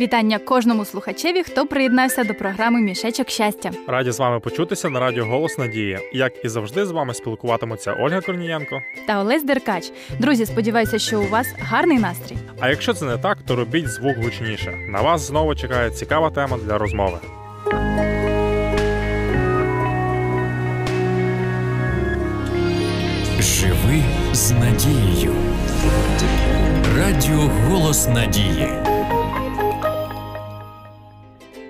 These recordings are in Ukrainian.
Вітання кожному слухачеві, хто приєднався до програми Мішечок щастя. Раді з вами почутися на радіо Голос Надії. Як і завжди, з вами спілкуватимуться Ольга Корнієнко та Олесь Деркач. Друзі, сподіваюся, що у вас гарний настрій. А якщо це не так, то робіть звук гучніше. На вас знову чекає цікава тема для розмови. Живи з надією. Радіо Голос Надії.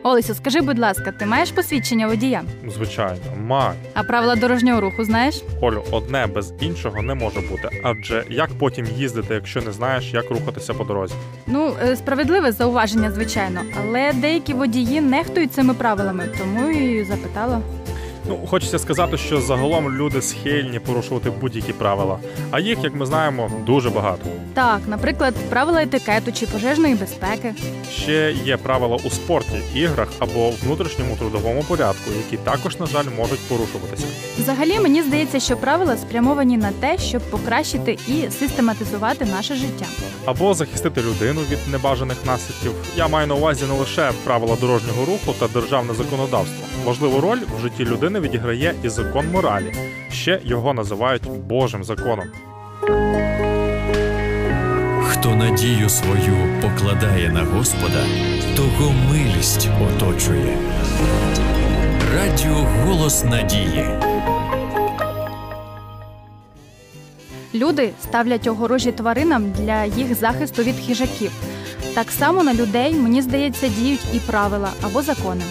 Олесю, скажи, будь ласка, ти маєш посвідчення водія? Звичайно, маю. А правила дорожнього руху знаєш? Олю, одне без іншого не може бути. Адже як потім їздити, якщо не знаєш, як рухатися по дорозі? Ну, е, справедливе зауваження, звичайно, але деякі водії нехтують цими правилами, тому і запитала. Ну, хочеться сказати, що загалом люди схильні порушувати будь-які правила, а їх, як ми знаємо, дуже багато. Так, наприклад, правила етикету чи пожежної безпеки. Ще є правила у спорті, іграх або внутрішньому трудовому порядку, які також, на жаль, можуть порушуватися. Взагалі, мені здається, що правила спрямовані на те, щоб покращити і систематизувати наше життя. Або захистити людину від небажаних наслідків. Я маю на увазі не лише правила дорожнього руху та державне законодавство. Важливу роль в житті людини відіграє і закон моралі. Ще його називають Божим законом. Хто надію свою покладає на Господа, того милість оточує. Радіо Голос Надії. Люди ставлять огорожі тваринам для їх захисту від хижаків. Так само на людей, мені здається, діють і правила або закони.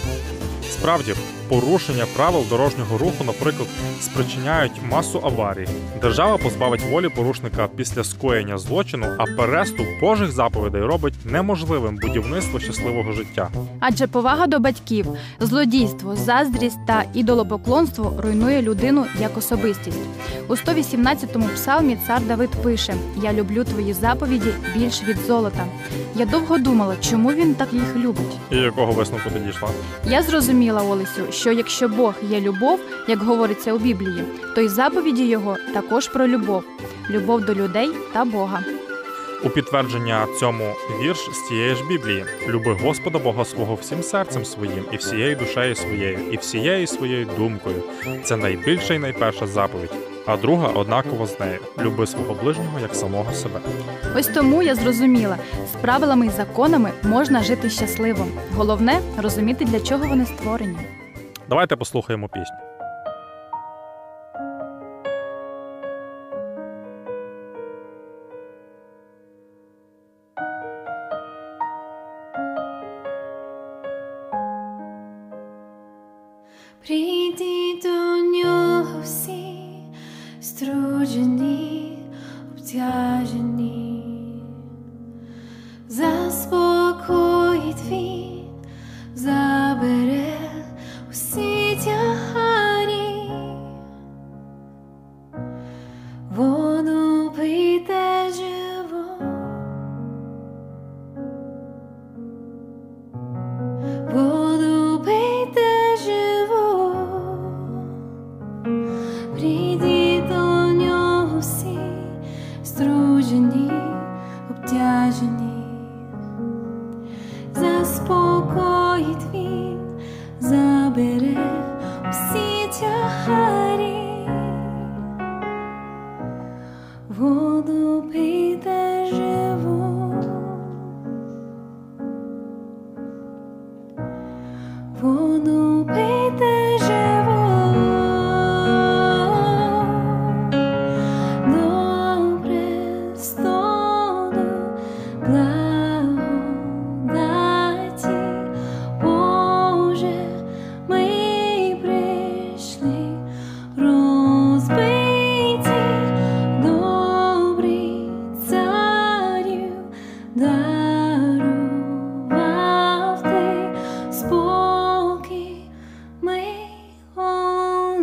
Справді, порушення правил дорожнього руху, наприклад, спричиняють масу аварій. Держава позбавить волі порушника після скоєння злочину, а переступ Божих заповідей робить неможливим будівництво щасливого життя. Адже повага до батьків, злодійство, заздрість та ідолопоклонство руйнує людину як особистість. У 118-му псалмі цар Давид пише: Я люблю твої заповіді більш від золота. Я довго думала, чому він так їх любить. І якого висновку ти дійшла? Я зрозуміла, Олесю, що якщо Бог є любов, як говориться у Біблії, то й заповіді його також про любов, любов до людей та Бога. У підтвердження цьому вірш з цієї ж Біблії: люби Господа Бога свого всім серцем своїм, і всією душею своєю, і всією своєю думкою. Це найбільша і найперша заповідь. А друга однаково з нею люби свого ближнього як самого себе. Ось тому я зрозуміла, з правилами і законами можна жити щасливо. Головне розуміти, для чого вони створені. Давайте послухаємо пісню.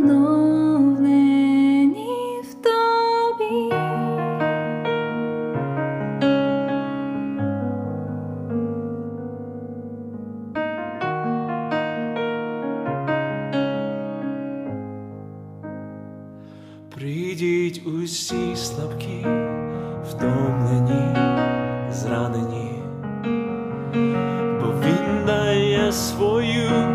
Оновлені в тобі. Прийдіть усі слабкі, втомлені, зранені, бо свою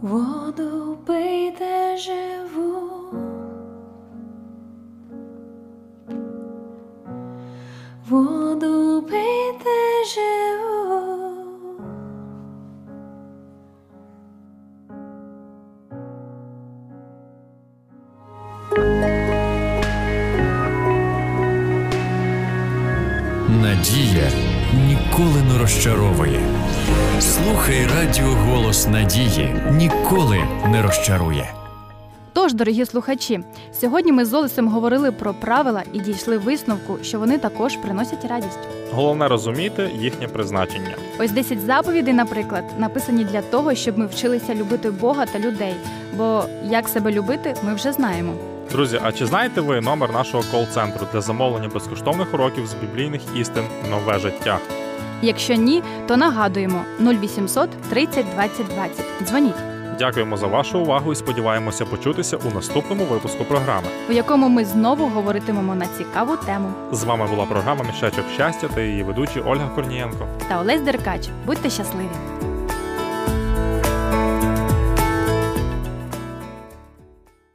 Воду пийте живу, воду пийте живу. Надія ніколи не розчаровує. Слухай радіо голос надії ніколи не розчарує. Тож, дорогі слухачі, сьогодні ми з Олесем говорили про правила і дійшли висновку, що вони також приносять радість. Головне розуміти їхнє призначення. Ось 10 заповідей, наприклад, написані для того, щоб ми вчилися любити Бога та людей. Бо як себе любити, ми вже знаємо. Друзі, а чи знаєте ви номер нашого кол-центру для замовлення безкоштовних уроків з біблійних істин нове життя? Якщо ні, то нагадуємо 0800 30 20 20. Дзвоніть, Дякуємо за вашу увагу і сподіваємося почутися у наступному випуску програми. у якому ми знову говоритимемо на цікаву тему. З вами була програма Мішечок щастя та її ведучий Ольга Корнієнко. Та Олесь Деркач. Будьте щасливі!